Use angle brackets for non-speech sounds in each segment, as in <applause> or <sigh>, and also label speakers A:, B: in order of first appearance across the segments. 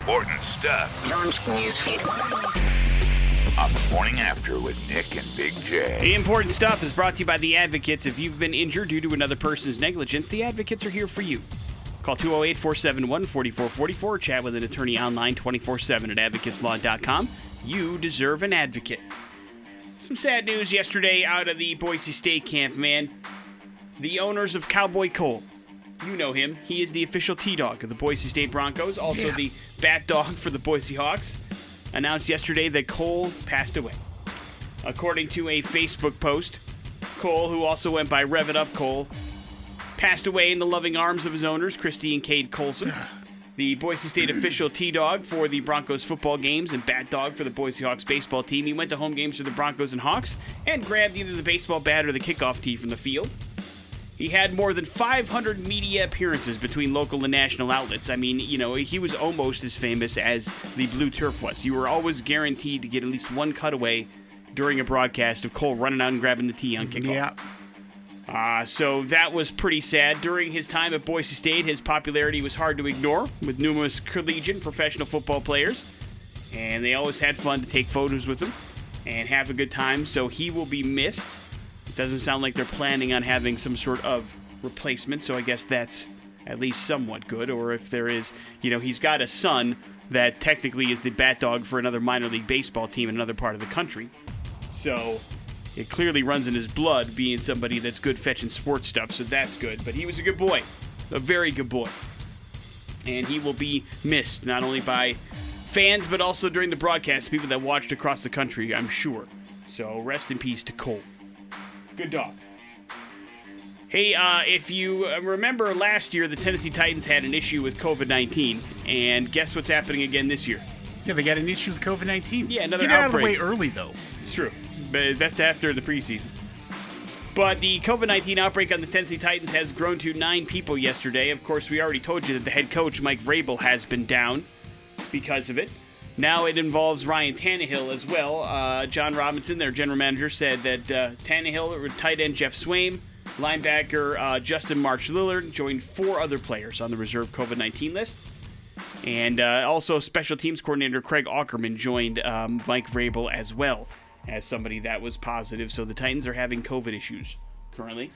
A: Important stuff
B: Launch newsfeed.
A: on the morning after with Nick and Big J.
C: The important stuff is brought to you by the Advocates. If you've been injured due to another person's negligence, the Advocates are here for you. Call 208 471 4444 chat with an attorney online 24 7 at advocateslaw.com. You deserve an advocate. Some sad news yesterday out of the Boise State camp, man. The owners of Cowboy Cole. You know him. He is the official T Dog of the Boise State Broncos, also
D: Yeah.
C: the Bat Dog for the Boise Hawks. Announced yesterday that Cole passed away. According to a Facebook post, Cole, who also went by Rev It Up Cole, passed away in the loving arms of his owners, Christy and Cade Colson. <sighs> The Boise State official T Dog for the Broncos football games and Bat Dog for the Boise Hawks baseball team. He went to home games for the Broncos and Hawks and grabbed either the baseball bat or the kickoff tee from the field. He had more than 500 media appearances between local and national outlets. I mean, you know, he was almost as famous as the Blue Turf was. You were always guaranteed to get at least one cutaway during a broadcast of Cole running out and grabbing the tee on kickoff.
D: Yeah.
C: Uh, so that was pretty sad. During his time at Boise State, his popularity was hard to ignore with numerous collegiate professional football players. And they always had fun to take photos with him and have a good time. So he will be missed. It doesn't sound like they're planning on having some sort of replacement. So I guess that's at least somewhat good. Or if there is, you know, he's got a son that technically is the bat dog for another minor league baseball team in another part of the country. So it clearly runs in his blood being somebody that's good fetching sports stuff, so that's good. But he was a good boy, a very good boy. And he will be missed not only by fans, but also during the broadcast, people that watched across the country, I'm sure. So rest in peace to Cole. Good dog. Hey, uh, if you uh, remember last year, the Tennessee Titans had an issue with COVID 19, and guess what's happening again this year?
D: Yeah, they got an issue with COVID 19.
C: Yeah, another
D: Get it out of the way
C: outbreak.
D: early, though.
C: It's true. But that's after the preseason. But the COVID 19 outbreak on the Tennessee Titans has grown to nine people yesterday. Of course, we already told you that the head coach, Mike Vrabel, has been down because of it. Now it involves Ryan Tannehill as well. Uh, Jon Robinson, their general manager, said that uh, Tannehill, tight end Geoff Swaim, linebacker uh, Justin March Lillard joined four other players on the reserve COVID 19 list. And uh, also, special teams coordinator Craig Aukerman joined um, Mike Vrabel as well as somebody that was positive. So the Titans are having COVID issues currently.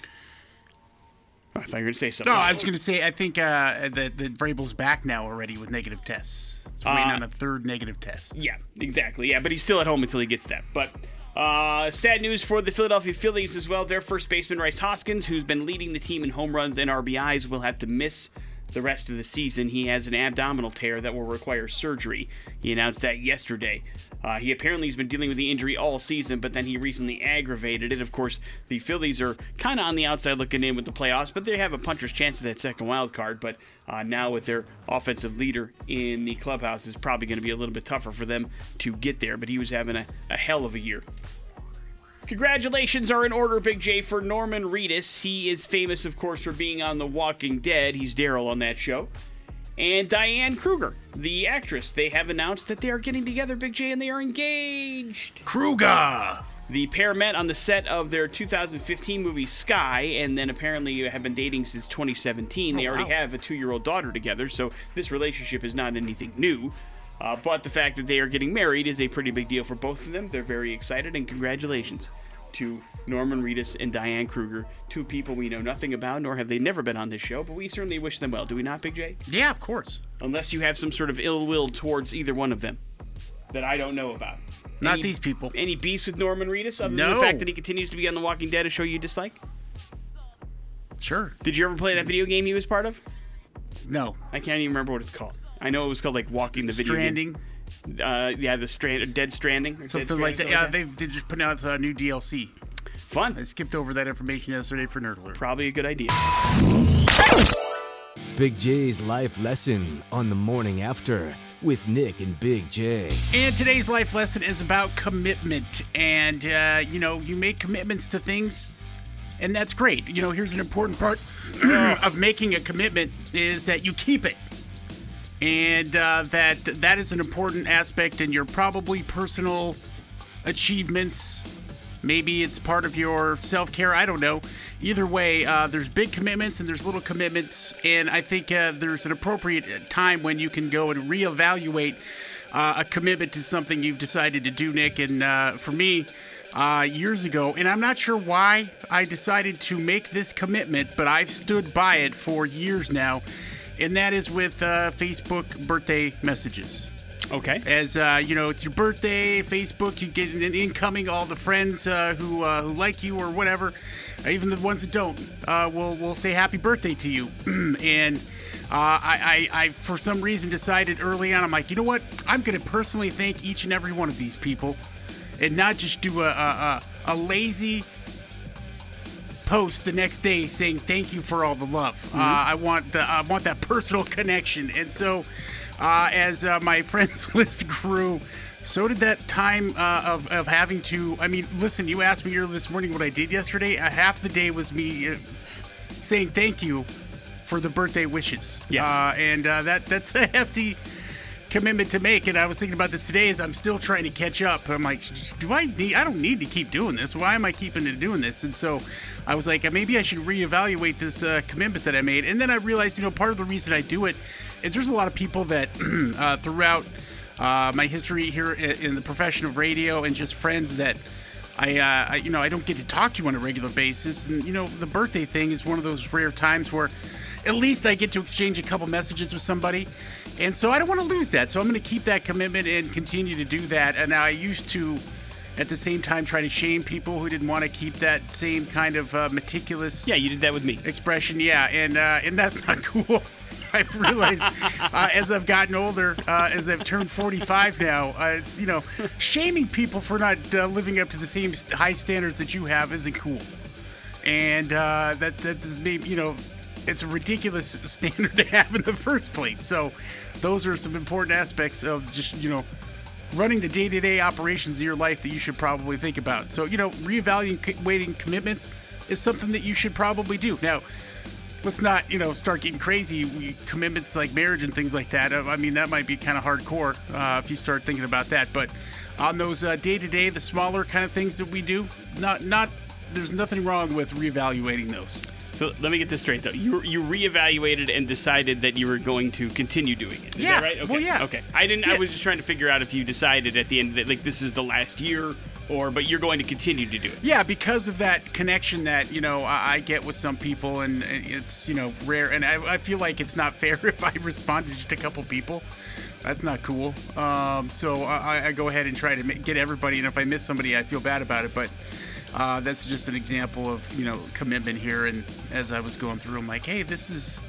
C: I thought you were going to say something.
D: No, I was going to say, I think uh, that that Vrabel's back now already with negative tests. He's waiting
C: Uh,
D: on a third negative test.
C: Yeah, exactly. Yeah, but he's still at home until he gets that. But uh, sad news for the Philadelphia Phillies as well. Their first baseman, Rhys Hoskins, who's been leading the team in home runs and RBIs, will have to miss the rest of the season. He has an abdominal tear that will require surgery. He announced that yesterday. Uh, he apparently has been dealing with the injury all season, but then he recently aggravated it. Of course, the Phillies are kind of on the outside looking in with the playoffs, but they have a puncher's chance of that second wild card. But uh, now with their offensive leader in the clubhouse, it's probably going to be a little bit tougher for them to get there. But he was having a, a hell of a year. Congratulations are in order, Big J, for Norman Reedus. He is famous, of course, for being on The Walking Dead. He's Daryl on that show. And Diane Kruger, the actress. They have announced that they are getting together, Big J, and they are engaged.
D: Kruger!
C: The pair met on the set of their 2015 movie Sky, and then apparently have been dating since 2017. They already
D: wow.
C: have a two year old daughter together, so this relationship is not anything new. Uh, but the fact that they are getting married is a pretty big deal for both of them. They're very excited, and congratulations to Norman Reedus and Diane Kruger, two people we know nothing about, nor have they never been on this show, but we certainly wish them well. Do we not, Big J?
D: Yeah, of course.
C: Unless you have some sort of ill will towards either one of them that I don't know about.
D: Not
C: Any-
D: these people.
C: Any beefs with Norman Reedus other than the fact that he continues to be on The Walking Dead, a show you dislike?
D: Sure.
C: Did you ever play that video game he was part of?
D: No.
C: I can't even remember what it's called. I know it was called like Walking the Video
D: Stranding.
C: Game. Uh, yeah, the strand, Dead Stranding. or Dead
D: Something
C: Stranding,
D: like that.
C: something
D: Yeah,
C: like
D: they've they just put out a new DLC.
C: Fun.
D: I skipped over that information yesterday for Nerd Alert.
C: Probably a good idea.
E: Big J's life lesson on the morning after with Nick and Big J.
D: And today's life lesson is about commitment. And, uh, you know, you make commitments to things, and that's great. You know, here's an important part of making a commitment is that you keep it. And uh, that that is an important aspect in your probably personal achievements Maybe it's part of your self care. I don't know. Either way, uh, there's big commitments and there's little commitments. And I think uh, there's an appropriate time when you can go and reevaluate uh, a commitment to something you've decided to do, Nick. And uh, for me, uh, years ago, and I'm not sure why I decided to make this commitment, but I've stood by it for years now, and that is with uh, Facebook birthday messages.
C: Okay.
D: As uh, you know, it's your birthday. Facebook, you get an incoming. All the friends uh, who uh, who like you or whatever, even the ones that don't, uh, will will say happy birthday to you. <clears throat> and uh, I, I, I, for some reason, decided early on. I'm like, you know what? I'm going to personally thank each and every one of these people, and not just do a a, a, a lazy post the next day saying thank you for all the love. Uh, I want the I want that personal connection, and so uh, as uh, my <laughs> friends list grew, so did that time uh, of, of having to. I mean, listen, you asked me earlier this morning what I did yesterday. Uh, half the day was me uh, saying thank you for the birthday wishes.
C: Yeah.
D: Uh, and uh, that that's <laughs> a hefty commitment to make. And I was thinking about this today as I'm still trying to catch up. I'm like, do I need? I don't need to keep doing this. Why am I keeping doing this? And so I was like, maybe I should reevaluate this uh, commitment that I made. And then I realized, you know, part of the reason I do it is there's a lot of people that <clears throat> uh, throughout uh, my history here in in the profession of radio and just friends that. I, uh, I, you know, I don't get to talk to you on a regular basis, and you know, the birthday thing is one of those rare times where, at least I get to exchange a couple messages with somebody, and so I don't want to lose that. So I'm going to keep that commitment and continue to do that. And I used to, at the same time, try to shame people who didn't want to keep that same kind of uh, meticulous
C: Yeah, you did that with me.
D: expression. Yeah, and uh, and that's not <laughs> cool. I've realized uh, as I've gotten older, uh, as I've turned 45 now, uh, it's you know, shaming people for not uh, living up to the same high standards that you have isn't cool, and uh, that that is maybe you know, it's a ridiculous <laughs> standard to have in the first place. So, those are some important aspects of just you know. Running the day-to-day operations of your life that you should probably think about. So, you know, reevaluating commitments is something that you should probably do. Now, let's not you know start getting crazy we, commitments like marriage and things like that i mean that might be kind of hardcore uh, if you start thinking about that but on those uh, day-to-day the smaller kind of things that we do not not there's nothing wrong with reevaluating those
C: So let me get this straight though. You you reevaluated and decided that you were going to continue doing it. Is
D: Yeah,
C: that right? Okay.
D: well, yeah.
C: Okay. I didn't. I was just trying to figure out if you decided at the end that like this is the last year or but you're going to continue to do it.
D: yeah because of that connection that you know i, I get with some people and it's you know rare and I, I feel like it's not <laughs> fair if i respond to just a couple people that's not cool um, so I, I go ahead and try to get everybody and if i miss somebody i feel bad about it but uh, that's just an example of you know commitment here and as i was going through i'm like hey this is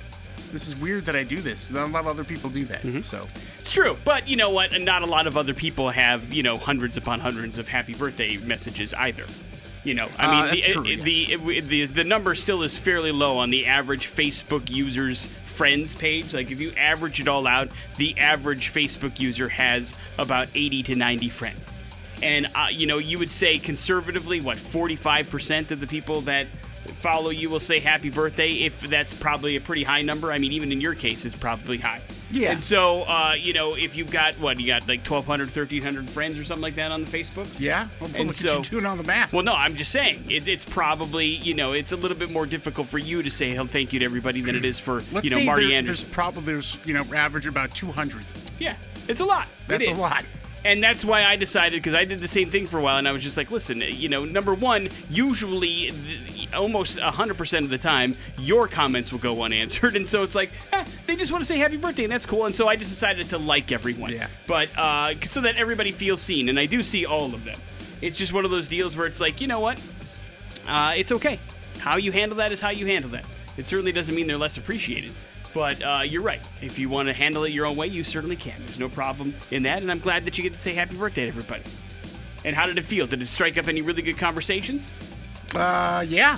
D: this is weird that i do this not a lot of other people do that so
C: It's true, but you know what? Not a lot of other people have you know hundreds upon hundreds of happy birthday messages either. You know, I
D: Uh,
C: mean,
D: that's
C: the,
D: true,
C: the, the the number still is fairly low on the average Facebook user's friends page. Like if you average it all out, the average Facebook user has about 80 to 90 friends. And uh, you know, you would say conservatively, what 45% of the people that follow you will say happy birthday. If that's probably a pretty high number, I mean, even in your case, it's probably high.
D: Yeah.
C: And so, uh, you know, if you've got what you got, like 1,200, 1,300 friends or something like that on the Facebooks.
D: yeah well,
C: And
D: look
C: so-
D: at you doing on the math
C: Well, no, I'm just saying it, it's probably you know it's a little bit more difficult for you to say "Hell, thank you to everybody than it is for <clears throat> you know Marty
D: there-
C: Anderson.
D: there's probably there's you know average about 200
C: Yeah, it's a lot. It
D: That's a lot.
C: And that's why I decided because I did the same thing for a while, and I was just like, listen, you know, number one, usually, th- almost 100% of the time, your comments will go unanswered, and so it's like, eh, they just want to say happy birthday, and that's cool. And so I just decided to like everyone,
D: Yeah.
C: but uh, so that everybody feels seen, and I do see all of them. It's just one of those deals where it's like, you know what, uh, it's okay. How you handle that is how you handle that. It certainly doesn't mean they're less appreciated. But uh, you're right. If you want to handle it your own way, you certainly can. There's no problem in that, and I'm glad that you get to say happy birthday to everybody. And how did it feel? Did it strike up any really good conversations?
D: uh yeah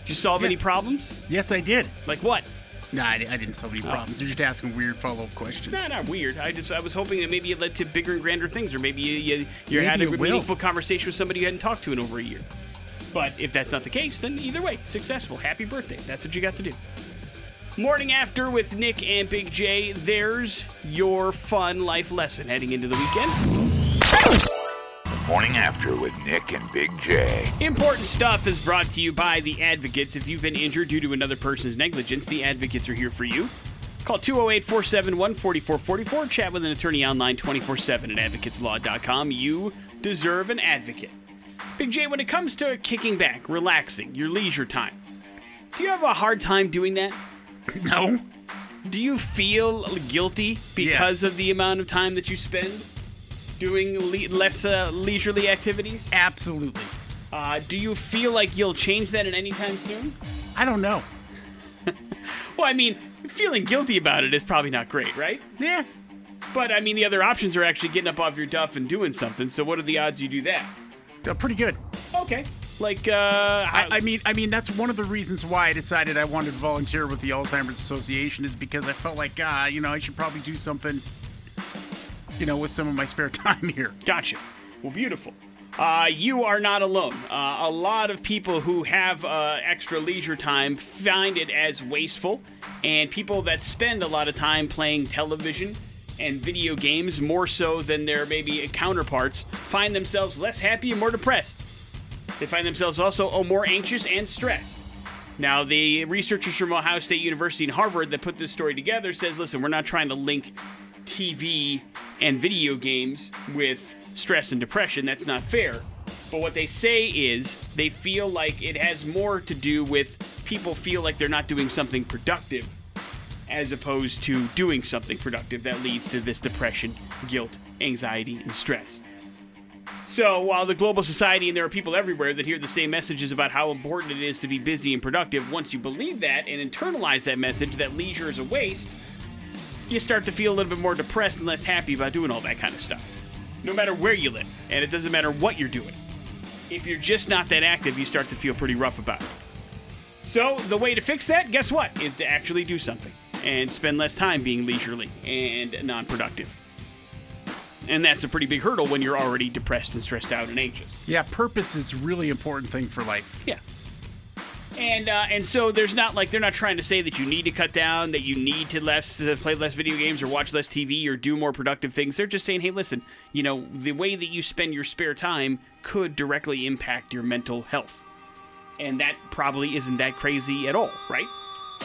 C: Did you solve
D: Yeah.
C: any problems?
D: yes i did
C: Like what?
D: No, I, I didn't solve
C: Oh.
D: any problems. You're just asking weird follow-up questions.
C: Nah, not weird. I just I was hoping that maybe it led to bigger and grander things, or maybe you you, you
D: Maybe
C: had a
D: it will.
C: meaningful conversation with somebody you hadn't talked to in over a year. But if that's not the case, then either way, successful. Happy birthday. That's what you got to do. Morning after with Nick and Big J. There's your fun life lesson heading into the weekend.
A: Morning After with Nick and Big J.
C: Important stuff is brought to you by the Advocates. If you've been injured due to another person's negligence, the Advocates are here for you. Call 208 471 4444. Chat with an attorney online 24 7 at advocateslaw.com. You deserve an advocate. Big J, when it comes to kicking back, relaxing, your leisure time, do you have a hard time doing that? <laughs>
D: No.
C: Do you feel guilty because
D: Yes.
C: of the amount of time that you spend doing le- less uh, leisurely activities?
D: Absolutely.
C: Uh, do you feel like you'll change that in any time soon?
D: I don't know. <laughs>
C: Well, I mean, feeling guilty about it is probably not great, right?
D: Yeah.
C: But I mean, the other options are actually getting up off your duff and doing something. So, what are the odds you do that?
D: Uh, pretty good.
C: Okay, like uh,
D: I, I mean, I mean that's one of the reasons why I decided I wanted to volunteer with the Alzheimer's Association is because I felt like, ah, you know, I should probably do something, you know, with some of my spare <laughs> time here.
C: Gotcha. Well, beautiful. Uh, you are not alone. Uh, a lot of people who have uh, extra leisure time find it as wasteful, and people that spend a lot of time playing television and video games more so than their maybe counterparts find themselves less happy and more depressed. They find themselves also oh, more anxious and stressed. Now, the researchers from Ohio State University and Harvard that put this story together says, listen, we're not trying to link TV and video games with stress and depression. That's not fair. But what they say is they feel like it has more to do with people feel like they're not doing something productive as opposed to doing something productive that leads to this depression, guilt, anxiety, and stress. So, while the global society and there are people everywhere that hear the same messages about how important it is to be busy and productive, once you believe that and internalize that message that leisure is a waste, you start to feel a little bit more depressed and less happy about doing all that kind of stuff. No matter where you live, and it doesn't matter what you're doing. If you're just not that active, you start to feel pretty rough about it. So, the way to fix that, guess what? Is to actually do something and spend less time being leisurely and non productive. And that's a pretty big hurdle when you're already depressed and stressed out and anxious.
D: Yeah, purpose is really important thing for life.
C: Yeah. And uh, and so there's not like they're not trying to say that you need to cut down, that you need to less to play less video games or watch less TV or do more productive things. They're just saying, hey, listen, you know, the way that you spend your spare time could directly impact your mental health, and that probably isn't that crazy at all, right?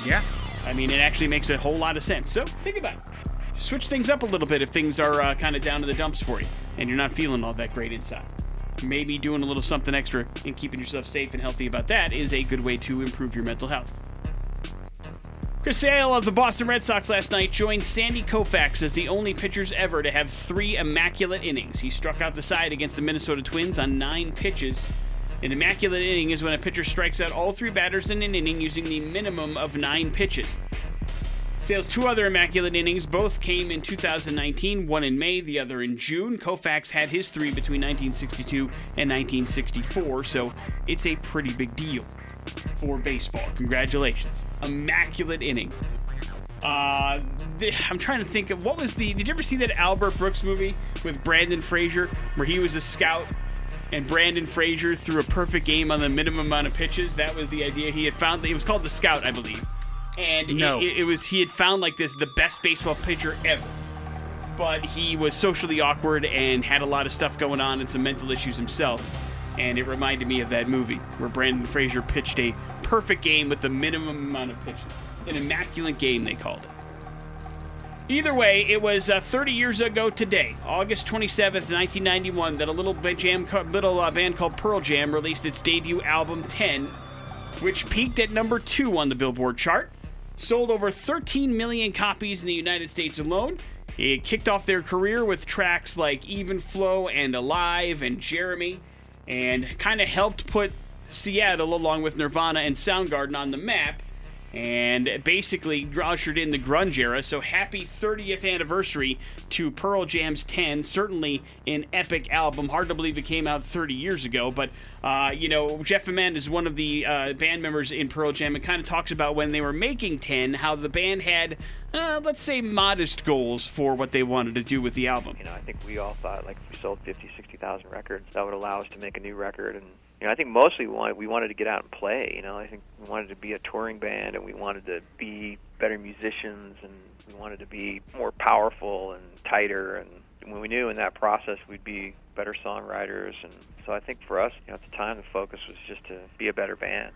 D: Yeah.
C: I mean, it actually makes a whole lot of sense. So think about it. Switch things up a little bit if things are uh, kind of down to the dumps for you and you're not feeling all that great inside. Maybe doing a little something extra and keeping yourself safe and healthy about that is a good way to improve your mental health. Chris Sale of the Boston Red Sox last night joined Sandy Koufax as the only pitchers ever to have three immaculate innings. He struck out the side against the Minnesota Twins on nine pitches. An immaculate inning is when a pitcher strikes out all three batters in an inning using the minimum of nine pitches. Sale's two other immaculate innings both came in 2019, one in May, the other in June. Koufax had his three between 1962 and 1964, so it's a pretty big deal for baseball. Congratulations. Immaculate inning. Uh, th- I'm trying to think of what was the. Did you ever see that Albert Brooks movie with Brendan Fraser where he was a scout and Brendan Fraser threw a perfect game on the minimum amount of pitches? That was the idea he had found. It was called The Scout, I believe. And it-
D: No.
C: it, it was he had found like this the best baseball pitcher ever. But he was socially awkward and had a lot of stuff going on and some mental issues himself. And it reminded me of that movie where Brendan Fraser pitched a perfect game with the minimum amount of pitches. An immaculate game, they called it. Either way, it was uh, 30 years ago today, August 27th, 1991, that a little jam, little uh, band called Pearl Jam released its debut album 10, which peaked at number two on the Billboard chart. Sold over 13 million copies in the United States alone. It kicked off their career with tracks like Even Flow and Alive and Jeremy, and kind of helped put Seattle, along with Nirvana and Soundgarden, on the map and basically ushered in the grunge era. So happy 30th anniversary to Pearl Jam's 10. Certainly an epic album. Hard to believe it came out 30 years ago, but uh, you know Jeff Ament is one of the uh, band members in Pearl Jam and kind of talks about when they were making 10, how the band had, uh, let's say, modest goals for what they wanted to do with the album.
B: You know, I think we all thought like if we sold 50, 60,000 records, that would allow us to make a new record. And you know, I think mostly we wanted we wanted to get out and play. You know, I think we wanted to be a touring band, and we wanted to be better musicians, and we wanted to be more powerful and tighter. And when we knew in that process we'd be better songwriters, and so I think for us, you know, at the time, the focus was just to be a better band.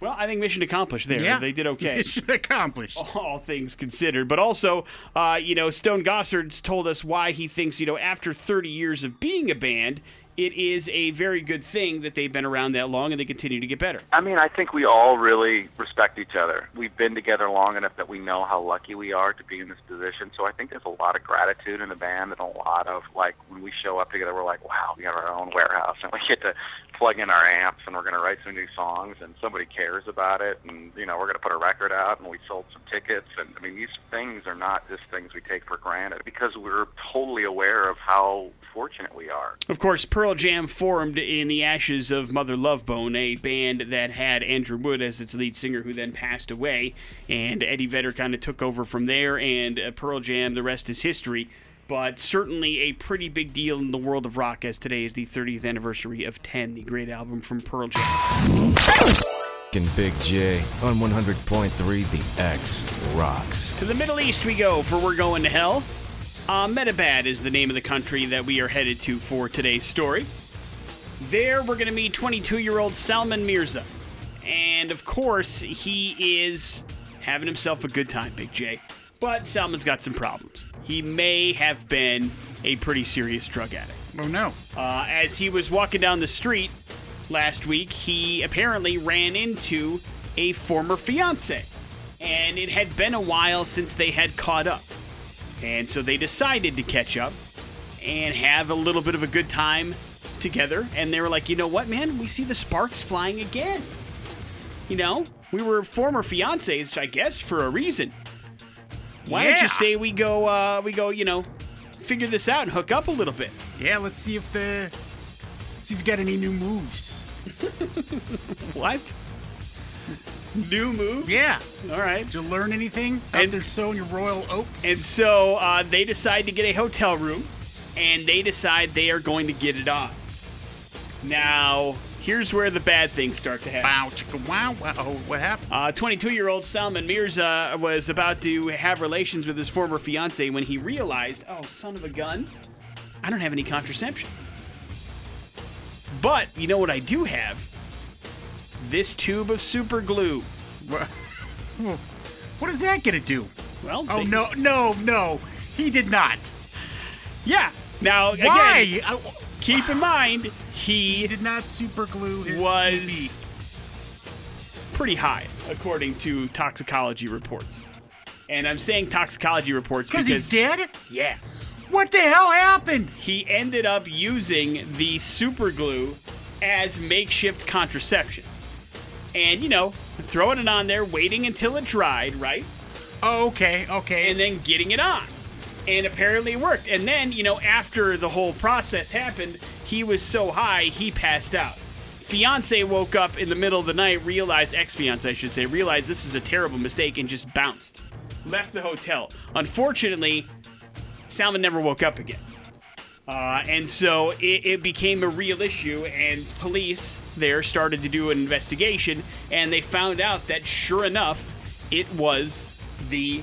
C: Well, I think mission accomplished there.
D: Yeah,
C: They did okay. <laughs>
D: Mission accomplished. <laughs>
C: all things considered. But also, uh, you know, Stone Gossard's told us why he thinks, you know, after 30 years of being a band, it is a very good thing that they've been around that long and they continue to get better.
F: I mean, I think we all really respect each other. We've been together long enough that we know how lucky we are to be in this position. So I think there's a lot of gratitude in the band and a lot of like when we show up together, we're like, wow, we have our own warehouse <laughs> and we get to plug in our amps and we're going to write some new songs and somebody cares about it and you know we're going to put a record out and we sold some tickets and I mean these things are not just things we take for granted because we're totally aware of how fortunate we are.
C: Of course, Pearl Jam formed in the ashes of Mother Love Bone, a band that had Andrew Wood as its lead singer, who then passed away, and Eddie Vedder kind of took over from there, and uh, Pearl Jam, the rest is history. But certainly a pretty big deal in the world of rock, as today is the 30th anniversary of 10, the great album from Pearl Jam.
E: And Big J on 100.3 The X rocks.
C: To the Middle East we go for We're Going to Hell. Uh, Metabad is the name of the country that we are headed to for today's story. There, we're going to meet 22 year old Salman Mirza. And of course, he is having himself a good time, Big J. But Salman's got some problems. He may have been a pretty serious drug addict.
D: Oh no.
C: Uh, as he was walking down the street last week, he apparently ran into a former fiance. And it had been a while since they had caught up. And so they decided to catch up and have a little bit of a good time together. And they were like, you know what, man? We see the sparks flying again. You know, we were former fiancés, I guess, for a reason. Why don't you say we go, uh, we go, you know, figure this out and hook up a little bit?
D: Yeah, let's see if the see if you got any new moves. <laughs>
C: What? New move?
D: Yeah.
C: All right.
D: Did you learn anything out
C: And-
D: there sowing your royal oats?
C: And so uh, they decide to get a hotel room, and they decide they are going to get it on. Now, here's where the bad things start to happen.
D: wow, chicka wow, wow. Oh, what happened?
C: Uh, 22 year old Salman Mirza uh, was about to have relations with his former fiance when he realized, oh, son of a gun, I don't have any contraception. But you know what I do have? This tube of super glue. <laughs>
D: What is that gonna do?
C: Well,
D: Oh
C: they-
D: no, no, no. He did not.
C: Yeah. Now, again,
D: Why? I-
C: keep in mind,
D: he
C: he
D: did not super glue his
C: was pretty high, according to toxicology reports. And I'm saying toxicology reports
D: because
C: because
D: he's dead.
C: yeah,
D: What the hell happened?
C: he ended up using the super glue as makeshift contraception. And you know, throwing it on there, waiting until it dried, right?
D: Oh, okay, okay.
C: and then getting it on. And apparently it worked. And then, you know, after the whole process happened, he was so high, he passed out. Fiance woke up in the middle of the night, realized, ex fiance, I should say, realized this is a terrible mistake and just bounced. Left the hotel. Unfortunately, Salman never woke up again. Uh, and so it, it became a real issue, and police there started to do an investigation, and they found out that sure enough, it was the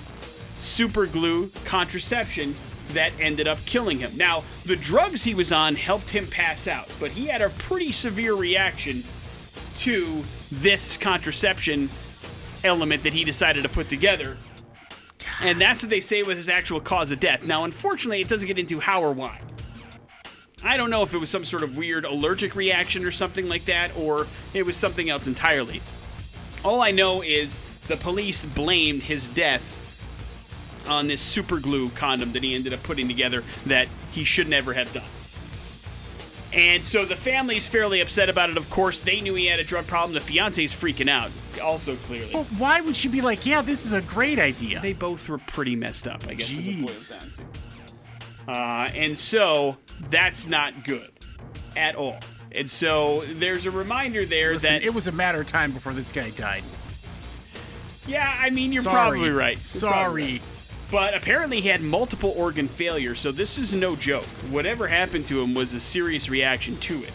C: super glue contraception that ended up killing him. Now, the drugs he was on helped him pass out, but he had a pretty severe reaction to this contraception element that he decided to put together. And that's what they say was his actual cause of death. Now, unfortunately, it doesn't get into how or why. I don't know if it was some sort of weird allergic reaction or something like that, or it was something else entirely. All I know is the police blamed his death on this super glue condom that he ended up putting together that he should never have done. And so the family's fairly upset about it. Of course, they knew he had a drug problem. The fiance's freaking out, also clearly.
D: But why would she be like, yeah, this is a great idea?
C: They both were pretty messed up, I guess, is what it
D: Jeez.
C: Uh, and so that's not good at all. And so there's a reminder there
D: Listen,
C: that
D: it was a matter of time before this guy died.
C: yeah, I mean you're
D: Sorry.
C: probably right. You're probably
D: Sorry.
C: right. But apparently he had multiple organ failure, so this is no joke. Whatever happened to him was a serious reaction to it.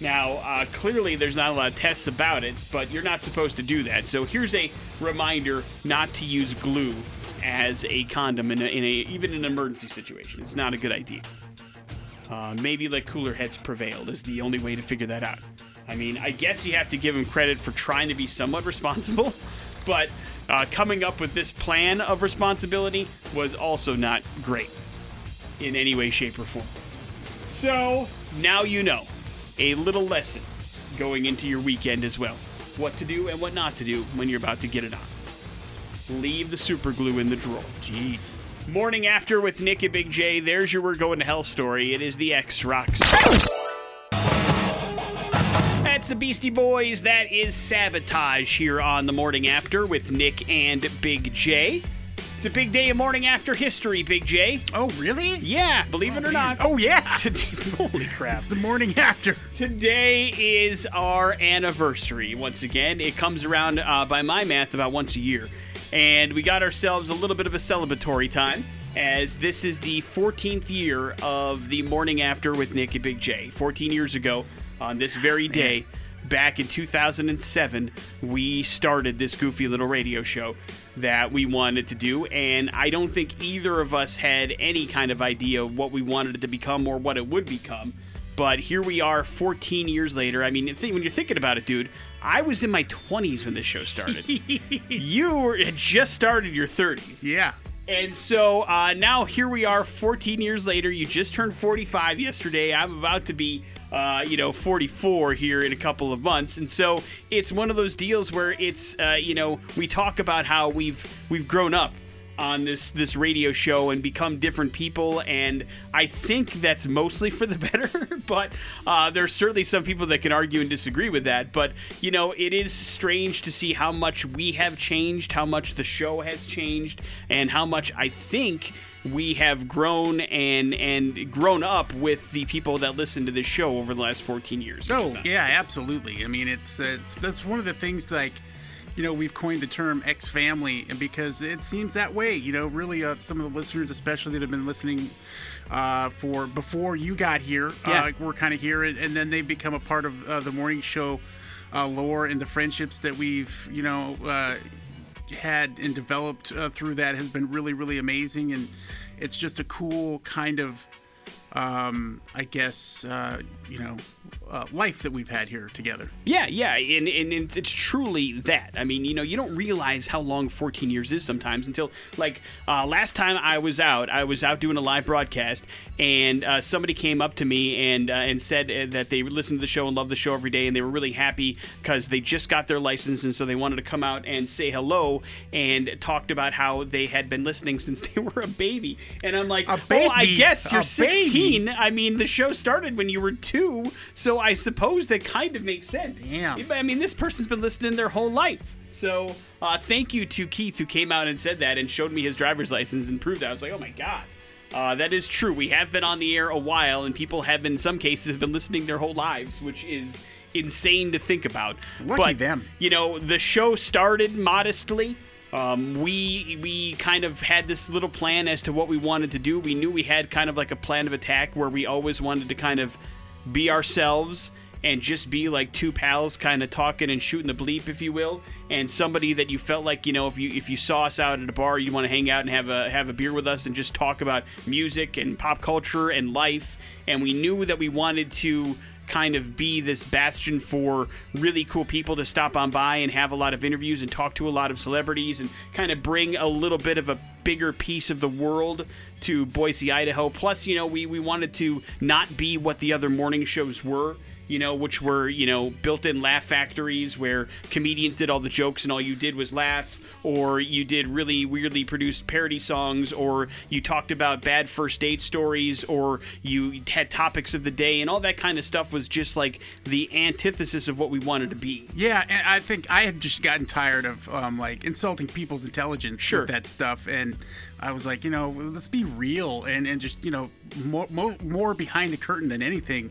C: Now, uh, clearly there's not a lot of tests about it, but you're not supposed to do that. So here's a reminder not to use glue as a condom in a, in a even in an emergency situation. It's not a good idea. Uh, maybe let cooler heads prevail is the only way to figure that out. I mean, I guess you have to give him credit for trying to be somewhat <laughs> responsible, but uh, coming up with this plan of responsibility was also not great in any way, shape, or form. So now you know a little lesson going into your weekend as well. What to do and what not to do when you're about to get it on. Leave the super glue in the drawer.
D: Jeez.
C: Morning after with Nick and Big J. There's your We're Going to Hell story. It is the X Rocks. That's the Beastie Boys. That is Sabotage here on the Morning After with Nick and Big J. It's a big day of Morning After history, Big J.
D: Oh, really?
C: Yeah, believe it or not.
D: Oh, yeah. <laughs>
C: Today, holy crap.
D: It's the morning after.
C: Today is our anniversary. Once again, it comes around uh, by my math about once a year, and we got ourselves a little bit of a celebratory time. As this is the 14th year of the morning after with Nick and Big J. 14 years ago, on this very day, back in 2007, we started this goofy little radio show that we wanted to do, and I don't think either of us had any kind of idea what we wanted it to become or what it would become. But here we are 14 years later. I mean, when you're thinking about it, dude, I was in my 20s when this show started. <laughs> you were, had just started your 30s.
D: Yeah.
C: And so uh, now here we are 14 years later. You just turned 45 yesterday. I'm about to be, uh, you know, 44 here in a couple of months. And so it's one of those deals where it's, uh, you know, we talk about how we've we've grown up on this this radio show and become different people and i think that's mostly for the <laughs> better but uh, there's certainly some people that can argue and disagree with that but you know it is strange to see how much we have changed how much the show has changed and how much i think we have grown and and grown up with the people that listen to this show over the last 14 years
D: Oh, yeah, absolutely. I mean, it's, it's that's one of the things like, you know, we've coined the term X family, and because it seems that way. You know, really, uh, some of the listeners, especially that have been listening uh, for before you got here,
C: Yeah.
D: uh, were kind of here, and, and then they become a part of uh, the morning show uh, lore and the friendships that we've, you know. Uh, had and developed uh, through that has been really really amazing and it's just a cool kind of um, I guess uh, you know uh, life that we've had here together.
C: Yeah, yeah, and, and it's, it's truly that. I mean, you know, you don't realize how long 14 years is sometimes until, like, uh, last time I was out, I was out doing a live broadcast, and uh, somebody came up to me and uh, and said uh, that they listened to the show and love the show every day, and they were really happy because they just got their license, and so they wanted to come out and say hello, and talked about how they had been listening <laughs> since they were a baby, and I'm like,
D: A
C: oh, I guess you're
D: A
C: 16. I mean, the show started when you were two, so I suppose that kind of makes sense.
D: Yeah.
C: I mean, this person's been listening their whole life. So, uh, thank you to Keith who came out and said that and showed me his driver's license and proved that. I was like, oh my god. Uh, that is true. We have been on the air a while, and people have been, in some cases, been listening their whole lives, which is insane to think about.
D: Lucky
C: but,
D: them.
C: You know, the show started modestly. Um, we we kind of had this little plan as to what we wanted to do. We knew we had kind of like a plan of attack where we always wanted to kind of be ourselves and just be like two pals kind of talking and shooting the bleep if you will and somebody that you felt like you know if you if you saw us out at a bar you want to hang out and have a have a beer with us and just talk about music and pop culture and life. And we knew that we wanted to kind of be this bastion for really cool people to stop on by and have a lot of interviews and talk to a lot of celebrities and kind of bring a little bit of a bigger piece of the world to Boise, Idaho. Plus, you know, we, we wanted to not be what the other morning shows were. You know, which were, you know, built in laugh factories where comedians did all the jokes and all you did was laugh, or you did really weirdly produced parody songs, or you talked about bad first date stories, or you had topics of the day, and all that kind of stuff was just like the antithesis of what we wanted to be.
D: Yeah, and I think I had just gotten tired of um, like insulting people's intelligence
C: Sure.
D: with that stuff, and I was like, you know, let's be real and and just you know more more, more behind the curtain than anything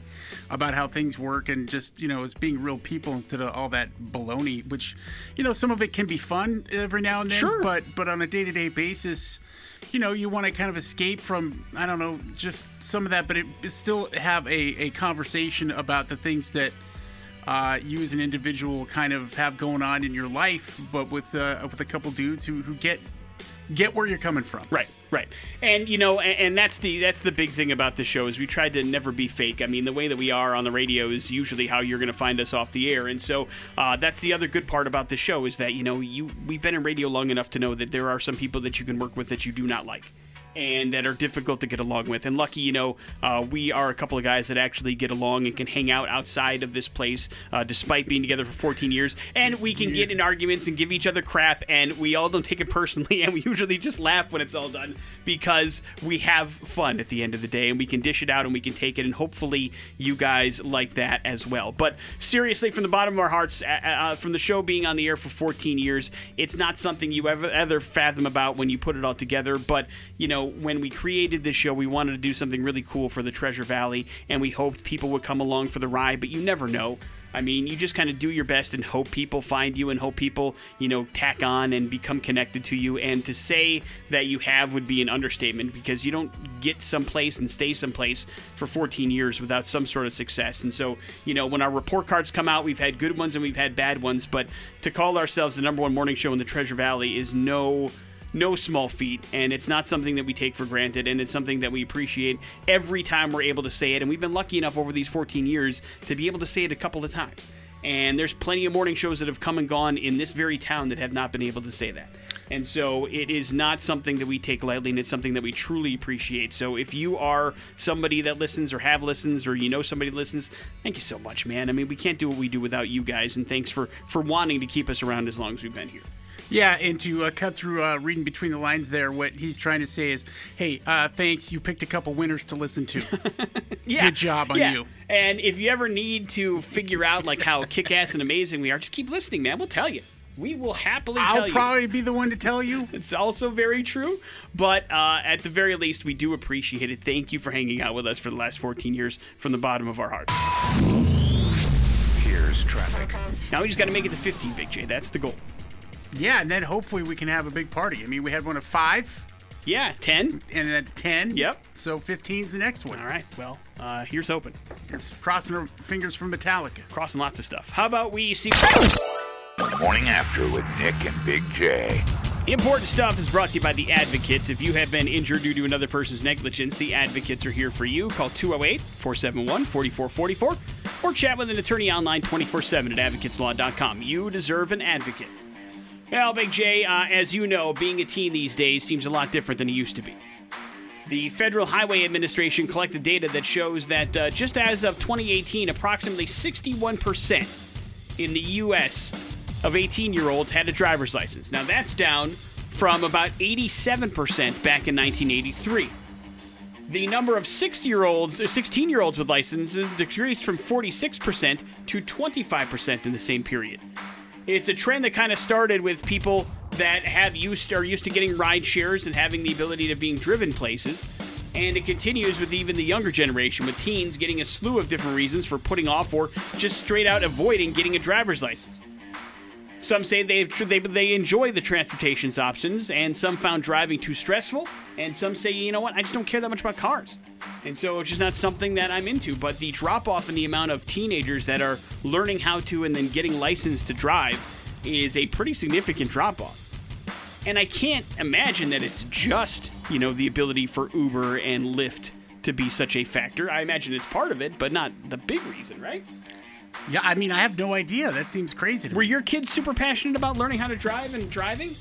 D: about how things work, and just you know as being real people instead of all that baloney. Which, you know, some of it can be fun every now and then,
C: Sure.
D: but but on a day to day basis. You know, you want to kind of escape from, I don't know, just some of that, but it, still have a, a conversation about the things that uh, you as an individual kind of have going on in your life, but with uh, with a couple dudes who, who get get where you're coming from.
C: Right, right, and you know, and, and, that's the that's the big thing about the show is we tried to never be fake. I mean, the way that we are on the radio is usually how you're going to find us off the air, and so uh, that's the other good part about the show is that you know you we've been in radio long enough to know that there are some people that you can work with that you do not like and that are difficult to get along with. And lucky, you know, uh, we are a couple of guys that actually get along and can hang out outside of this place uh, despite being together for 14 years. And we can get in arguments and give each other crap, and we all don't take it personally. <laughs> And we usually just laugh when it's all done because we have fun at the end of the day, and we can dish it out and we can take it. And hopefully, you guys like that as well. But seriously, from the bottom of our hearts, uh, uh from the show being on the air for 14 years, it's not something you ever ever fathom about when you put it all together. But you know when we created this show, we wanted to do something really cool for the Treasure Valley, and we hoped people would come along for the ride, but you never know. I mean, you just kind of do your best and hope people find you and hope people, you know, tack on and become connected to you. And to say that you have would be an understatement because you don't get someplace and stay someplace for 14 years without some sort of success. And so, you know, when our report cards come out, we've had good ones and we've had bad ones. But to call ourselves the number one morning show in the Treasure Valley is no no small feat, and it's not something that we take for granted, and it's something that we appreciate every time we're able to say it. And we've been lucky enough over these 14 years to be able to say it a couple of times. And there's plenty of morning shows that have come and gone in this very town that have not been able to say that. And so it is not something that we take lightly, and it's something that we truly appreciate. So if you are somebody that listens or have listens or you know somebody listens, thank you so much, man. I mean, we can't do what we do without you guys, and thanks for for wanting to keep us around as long as we've been here.
D: Yeah, and to uh, cut through uh, reading between the lines there, what he's trying to say is, hey, uh, thanks, you picked a couple winners to listen to. <laughs>
C: yeah.
D: Good job on
C: yeah.
D: you.
C: And if you ever need to figure out like how kick-ass and amazing we are, just keep listening, man. We'll tell you. We will happily
D: I'll
C: tell you.
D: I'll probably be the one to tell you. <laughs>
C: It's also very true. But uh, at the very least, we do appreciate it. Thank you for hanging out with us for the last 14 years from the bottom of our hearts.
A: Here's traffic.
C: Now we just got to make it to 15, Big J. That's the goal.
D: Yeah, and then hopefully we can have a big party. I mean, we had one of five.
C: Yeah, 10.
D: And at 10.
C: Yep.
D: So 15's the next one.
C: All right. Well, uh, here's hoping.
D: Here's crossing our fingers for Metallica.
C: Crossing lots of stuff. How about we see.
A: Morning After with Nick and Big J.
C: The important stuff is brought to you by the Advocates. If you have been injured due to another person's negligence, the Advocates are here for you. Call 208 471 4444 or chat with an attorney online 24 7 at advocateslaw.com. You deserve an advocate. Well, Big J, uh, as you know, being a teen these days seems a lot different than it used to be. The Federal Highway Administration collected data that shows that uh, just as of 2018, approximately 61% in the U.S. of 18 year olds had a driver's license. Now, that's down from about 87% back in 1983. The number of 60 year olds 16 year olds with licenses decreased from 46% to 25% in the same period. It's a trend that kind of started with people that have used are used to getting ride shares and having the ability to being driven places. And it continues with even the younger generation, with teens getting a slew of different reasons for putting off or just straight out avoiding getting a driver's license. Some say they, they, they enjoy the transportation's options, and some found driving too stressful, and some say, you know what, I just don't care that much about cars. And so it's just not something that I'm into. But the drop off in the amount of teenagers that are learning how to and then getting licensed to drive is a pretty significant drop off. And I can't imagine that it's just, you know, the ability for Uber and Lyft to be such a factor. I imagine it's part of it, but not the big reason, right?
D: Yeah, I mean, I have no idea. That seems crazy.
C: Were me. your kids super passionate about learning how to drive and driving?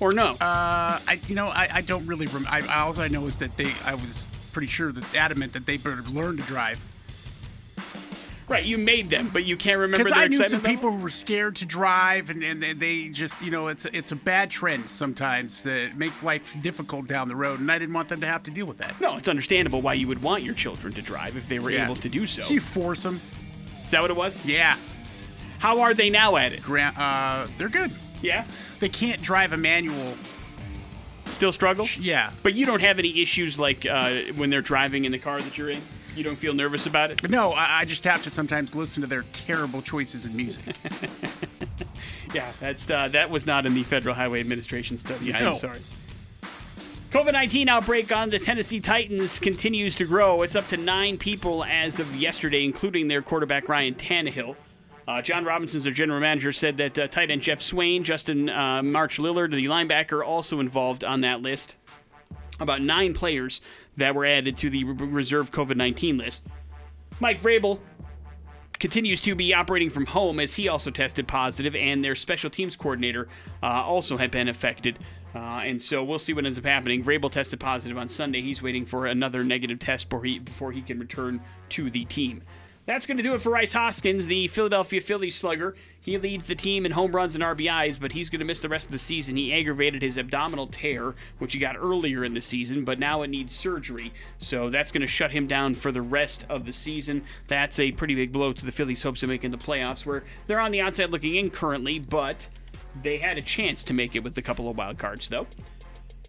C: Or no?
D: Uh, I you know I, I don't really. Rem- I, all I know is that they I was pretty sure that adamant that they better learn to drive.
C: Right, you made them, but you can't remember
D: because
C: I
D: knew some
C: level?
D: people who were scared to drive, and, and they just you know it's it's a bad trend sometimes. it makes life difficult down the road, and I didn't want them to have to deal with that.
C: No, it's understandable why you would want your children to drive if they were
D: yeah.
C: able to do so.
D: So <laughs> you force them.
C: Is that what it was?
D: Yeah.
C: How are they now at it?
D: Gra- uh, they're good.
C: Yeah.
D: They can't drive a manual
C: Still struggle?
D: Yeah.
C: But you don't have any issues like uh, when they're driving in the car that you're in? You don't feel nervous about it?
D: No, I, I just have to sometimes listen to their terrible choices in music. <laughs>
C: yeah, that's uh, that was not in the Federal Highway Administration study.
D: No.
C: I'm sorry. COVID 19 outbreak on the Tennessee Titans continues to grow. It's up to nine people as of yesterday, including their quarterback Ryan Tannehill. Uh, Jon Robinson's their general manager said that uh, tight end Geoff Swaim, Justin uh, March Lillard, the linebacker, also involved on that list. About nine players that were added to the reserve COVID 19 list. Mike Vrabel continues to be operating from home as he also tested positive, and their special teams coordinator uh, also had been affected. Uh, and so we'll see what ends up happening. Vrabel tested positive on Sunday. He's waiting for another negative test before he, before he can return to the team. That's going to do it for Rhys Hoskins, the Philadelphia Phillies slugger. He leads the team in home runs and RBIs, but he's going to miss the rest of the season. He aggravated his abdominal tear, which he got earlier in the season, but now it needs surgery. So that's going to shut him down for the rest of the season. That's a pretty big blow to the Phillies' hopes of making the playoffs, where they're on the outside looking in currently, but they had a chance to make it with a couple of wild cards, though.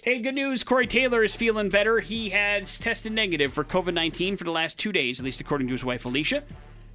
C: Hey, good news. Corey Taylor is feeling better. He has tested negative for COVID 19 for the last two days, at least according to his wife, Alicia.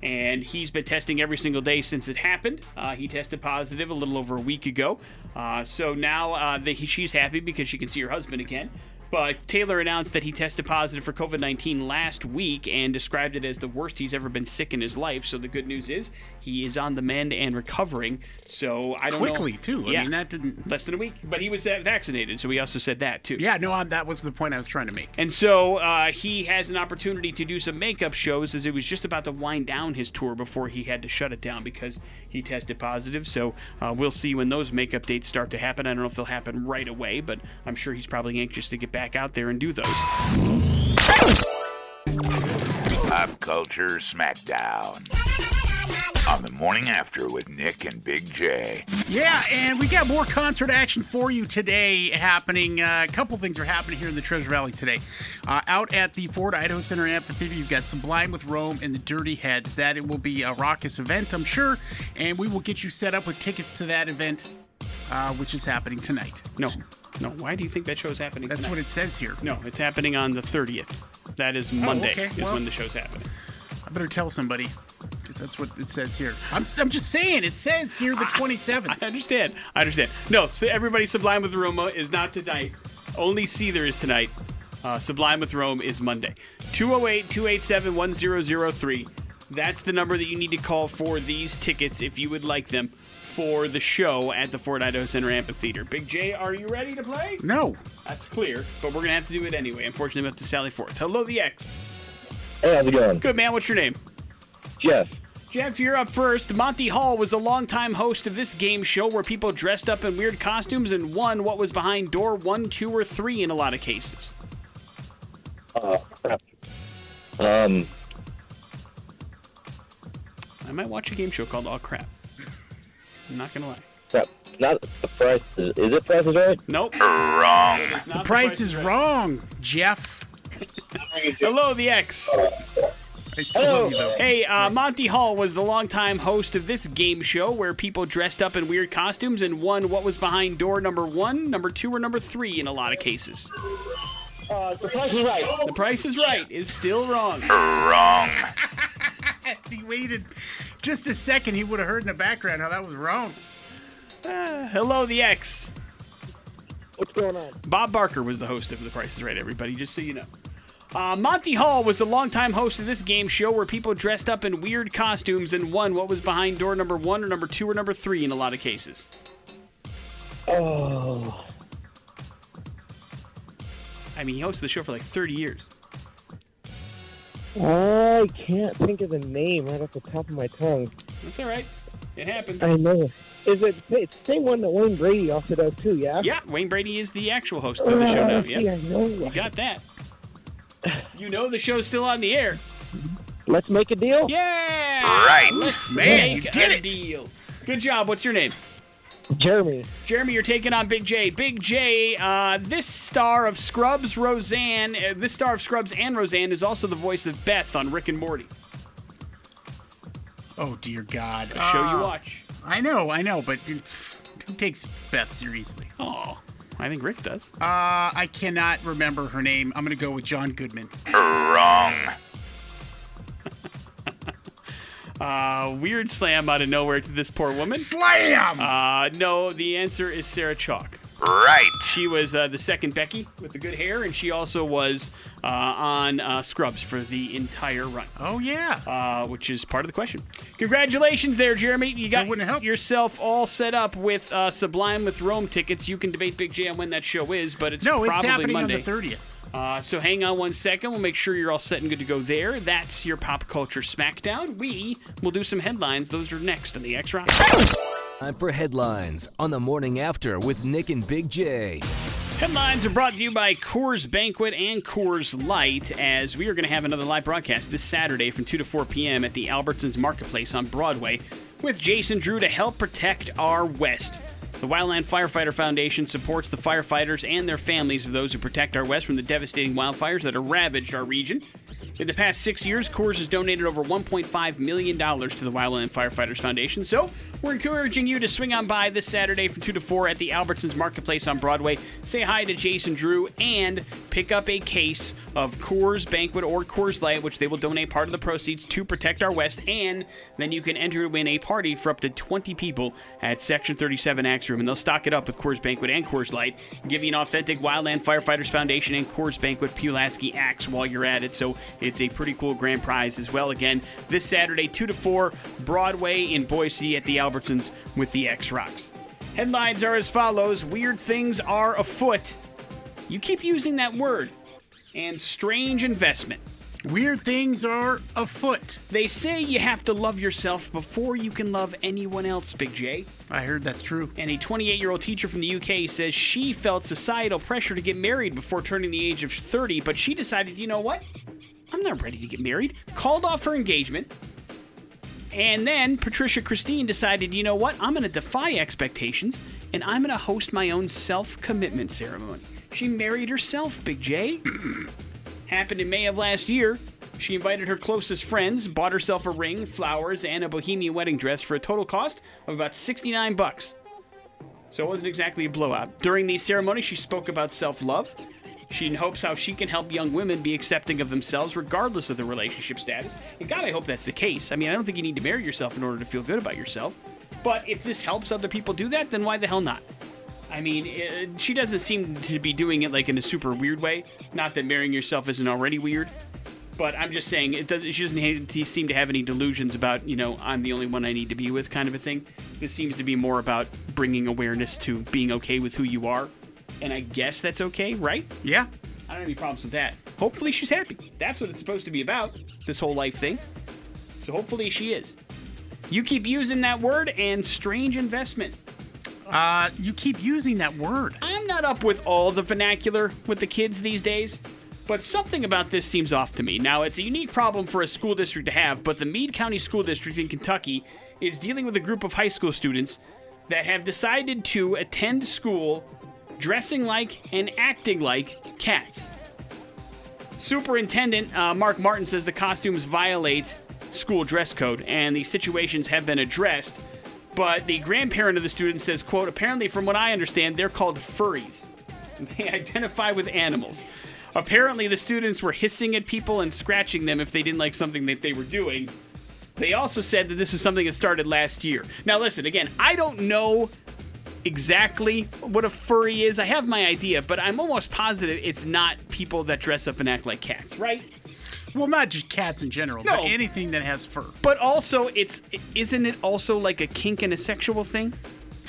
C: And he's been testing every single day since it happened. Uh, he tested positive a little over a week ago. Uh, so now uh, the, he, she's happy because she can see her husband again. But Taylor announced that he tested positive for COVID 19 last week and described it as the worst he's ever been sick in his life. So the good news is he is on the mend and recovering. So I don't
D: Quickly,
C: know.
D: too. I
C: Yeah.
D: mean, that didn't.
C: Less than a week. But he was uh, vaccinated. So he also said that, too.
D: Yeah, no, I'm, that was the point I was trying to make.
C: And so uh, he has an opportunity to do some makeup shows as it was just about to wind down his tour before he had to shut it down because he tested positive. So uh, we'll see when those makeup dates start to happen. I don't know if they'll happen right away, but I'm sure he's probably anxious to get back out there and do those.
A: Pop Culture Smackdown. On the morning after with Nick and Big J.
D: Yeah, and we got more concert action for you today happening. Uh, a couple things are happening here in the Treasure Valley today. Uh, out at the Ford Idaho Center Amphitheater, you've got Sublime with Rome and the Dirty Heads. That it will be a raucous event, I'm sure, and we will get you set up with tickets to that event, uh, which is happening tonight.
C: No, no. Why do you think that show's happening? Tonight?
D: That's
C: tonight?
D: what it says here.
C: No, it's happening on the 30th. That is Monday.
D: okay,
C: Is
D: well-
C: when the show's happening.
D: I better tell somebody. 'Cause That's what it says here. I'm, I'm just saying, it says here the 27th.
C: I understand. I understand. No, so everybody Sublime with Rome is not tonight. Only Seether is tonight. Uh, Sublime with Rome is Monday. 208 287 1003. That's the number that you need to call for these tickets if you would like them for the show at the Ford Idaho Center Amphitheater. Big J, are you ready to play?
D: No.
C: That's clear, but we're going to have to do it anyway. Unfortunately, we have to sally forth. Hello, the X.
G: Hey, how's it going?
C: Good, man. What's your name?
G: Jeff.
C: Jeff, you're up first. Monty Hall was a longtime host of this game show where people dressed up in weird costumes and won what was behind door one, two, or three in a lot of cases.
G: Um,
C: I might watch a game show called All Crap. I'm not gonna lie.
G: crap. Not the price. Is, is it Price is Right?
C: Nope.
A: Wrong.
C: It is not
D: The price is wrong, Jeff.
C: Hello, the X. <laughs>
D: I still love you, though.
C: Hey, uh, Monty Hall was the longtime host of this game show where people dressed up in weird costumes and won what was behind door number one, number two, or number three in a lot of cases.
G: Uh, the Price is Right.
C: The Price is Right is still wrong. <laughs>
A: Wrong.
D: If <laughs> he waited just a second, he would have heard in the background how that was wrong.
C: Uh, hello, the X.
G: What's going on?
C: Bob Barker was the host of The Price is Right, everybody, just so you know. Uh, Monty Hall was a longtime host of this game show where people dressed up in weird costumes and won what was behind door number one or number two or number three in a lot of cases.
G: Oh,
C: I mean, he hosted the show for like 30 years.
G: I can't think of the name right off the top of my tongue.
C: That's all right. It happens.
G: I know. Is it? It's the same one that Wayne Brady also does too. Yeah.
C: Yeah, Wayne Brady is the actual host of the show now.
G: Uh,
C: Yeah,
G: I know.
C: you got that. You know the show's still on the air.
G: Let's make a deal.
C: Yeah!
A: Right.
C: Let's
D: Man, you
C: make
D: did
C: a
D: it.
C: deal. Good job. What's your name?
G: Jeremy.
C: Jeremy, you're taking on Big J. Big J, uh, this star of Scrubs, Roseanne, uh, this star of Scrubs and Roseanne is also the voice of Beth on Rick and Morty,
D: Oh, dear God.
C: a show you
D: Uh,
C: watch.
D: I know, I know, but pff, who takes Beth seriously?
C: Oh, I think Rick does.
D: Uh, I cannot remember her name. I'm going to go with John Goodman.
A: Wrong. <laughs>
C: Uh, weird slam out of nowhere to this poor woman.
D: Slam!
C: Uh, no, the answer is Sarah Chalke.
A: Right.
C: She was uh, the second Becky with the good hair, and she also was uh, on uh, Scrubs for the entire run,
D: Oh yeah.
C: uh, which is part of the question. Congratulations there, Jeremy. You got
D: help.
C: yourself all set up with uh, Sublime with Rome tickets. You can debate Big J on when that show is, but it's
D: no, it's
C: probably
D: happening
C: Monday.
D: on the thirtieth.
C: Uh, so hang on one second. We'll make sure you're all set and good to go there. That's your pop culture smackdown. We will do some headlines. Those are next on the X Rock.
E: Time for headlines on the morning after with Nick and Big J.
C: Headlines are brought to you by Coors Banquet and Coors Light, as we are going to have another live broadcast this Saturday from 2 to 4 p.m. at the Albertsons Marketplace on Broadway with Jason Drew to help protect our West. The Wildland Firefighter Foundation supports the firefighters and their families of those who protect our West from the devastating wildfires that have ravaged our region. In the past six years, Coors has donated over $1.5 million to the Wildland Firefighters Foundation. So we're encouraging you to swing on by this Saturday from 2 to 4 at the Albertsons Marketplace on Broadway. Say hi to Jason Drew and pick up a case of Coors Banquet or Coors Light, which they will donate part of the proceeds to protect our West. And then you can enter to win a party for up to 20 people at Section 37 Axe Room. And they'll stock it up with Coors Banquet and Coors Light, give you an authentic Wildland Firefighters Foundation and Coors Banquet Pulaski axe while you're at it. So it's a pretty cool grand prize as well. Again, this Saturday, 2 to 4, Broadway in Boise at the Albertsons with the X Rocks. Headlines are as follows Weird things are afoot. You keep using that word. And strange investment.
D: Weird things are afoot.
C: They say you have to love yourself before you can love anyone else, Big J.
D: I heard that's true.
C: And a 28 year old teacher from the UK says she felt societal pressure to get married before turning the age of 30, but she decided, you know what? I'm not ready to get married. Called off her engagement. And then Patricia Christine decided, you know what? I'm going to defy expectations and I'm going to host my own self commitment ceremony. She married herself, Big J. <clears throat> Happened in May of last year. She invited her closest friends, bought herself a ring, flowers, and a bohemian wedding dress for a total cost of about 69 bucks. So it wasn't exactly a blowout. During the ceremony, she spoke about self-love. She hopes how she can help young women be accepting of themselves regardless of their relationship status. And God, I hope that's the case. I mean, I don't think you need to marry yourself in order to feel good about yourself. But if this helps other people do that, then why the hell not? I mean, uh, she doesn't seem to be doing it like in a super weird way. Not that marrying yourself isn't already weird, but I'm just saying it doesn't. She doesn't seem to have any delusions about you know I'm the only one I need to be with kind of a thing. This seems to be more about bringing awareness to being okay with who you are, and I guess that's okay, right?
D: Yeah.
C: I don't have any problems with that. Hopefully she's happy. That's what it's supposed to be about. This whole life thing. So hopefully she is. You keep using that word and strange investment.
D: Uh, you keep using that word.
C: I'm not up with all the vernacular with the kids these days, but something about this seems off to me. Now, it's a unique problem for a school district to have, but the Meade County School District in Kentucky is dealing with a group of high school students that have decided to attend school dressing like and acting like cats. Superintendent uh, Mark Martin says the costumes violate school dress code and the situations have been addressed. But the grandparent of the student says, quote, apparently from what I understand, they're called furries. They <laughs> identify with animals. Apparently the students were hissing at people and scratching them if they didn't like something that they were doing. They also said that this is something that started last year. Now listen, again, I don't know exactly what a furry is. I have my idea, but I'm almost positive it's not people that dress up and act like cats, right?
D: Well, not just cats in general,
C: No.
D: but anything that has fur.
C: But also, it's isn't it also like a kink and a sexual thing?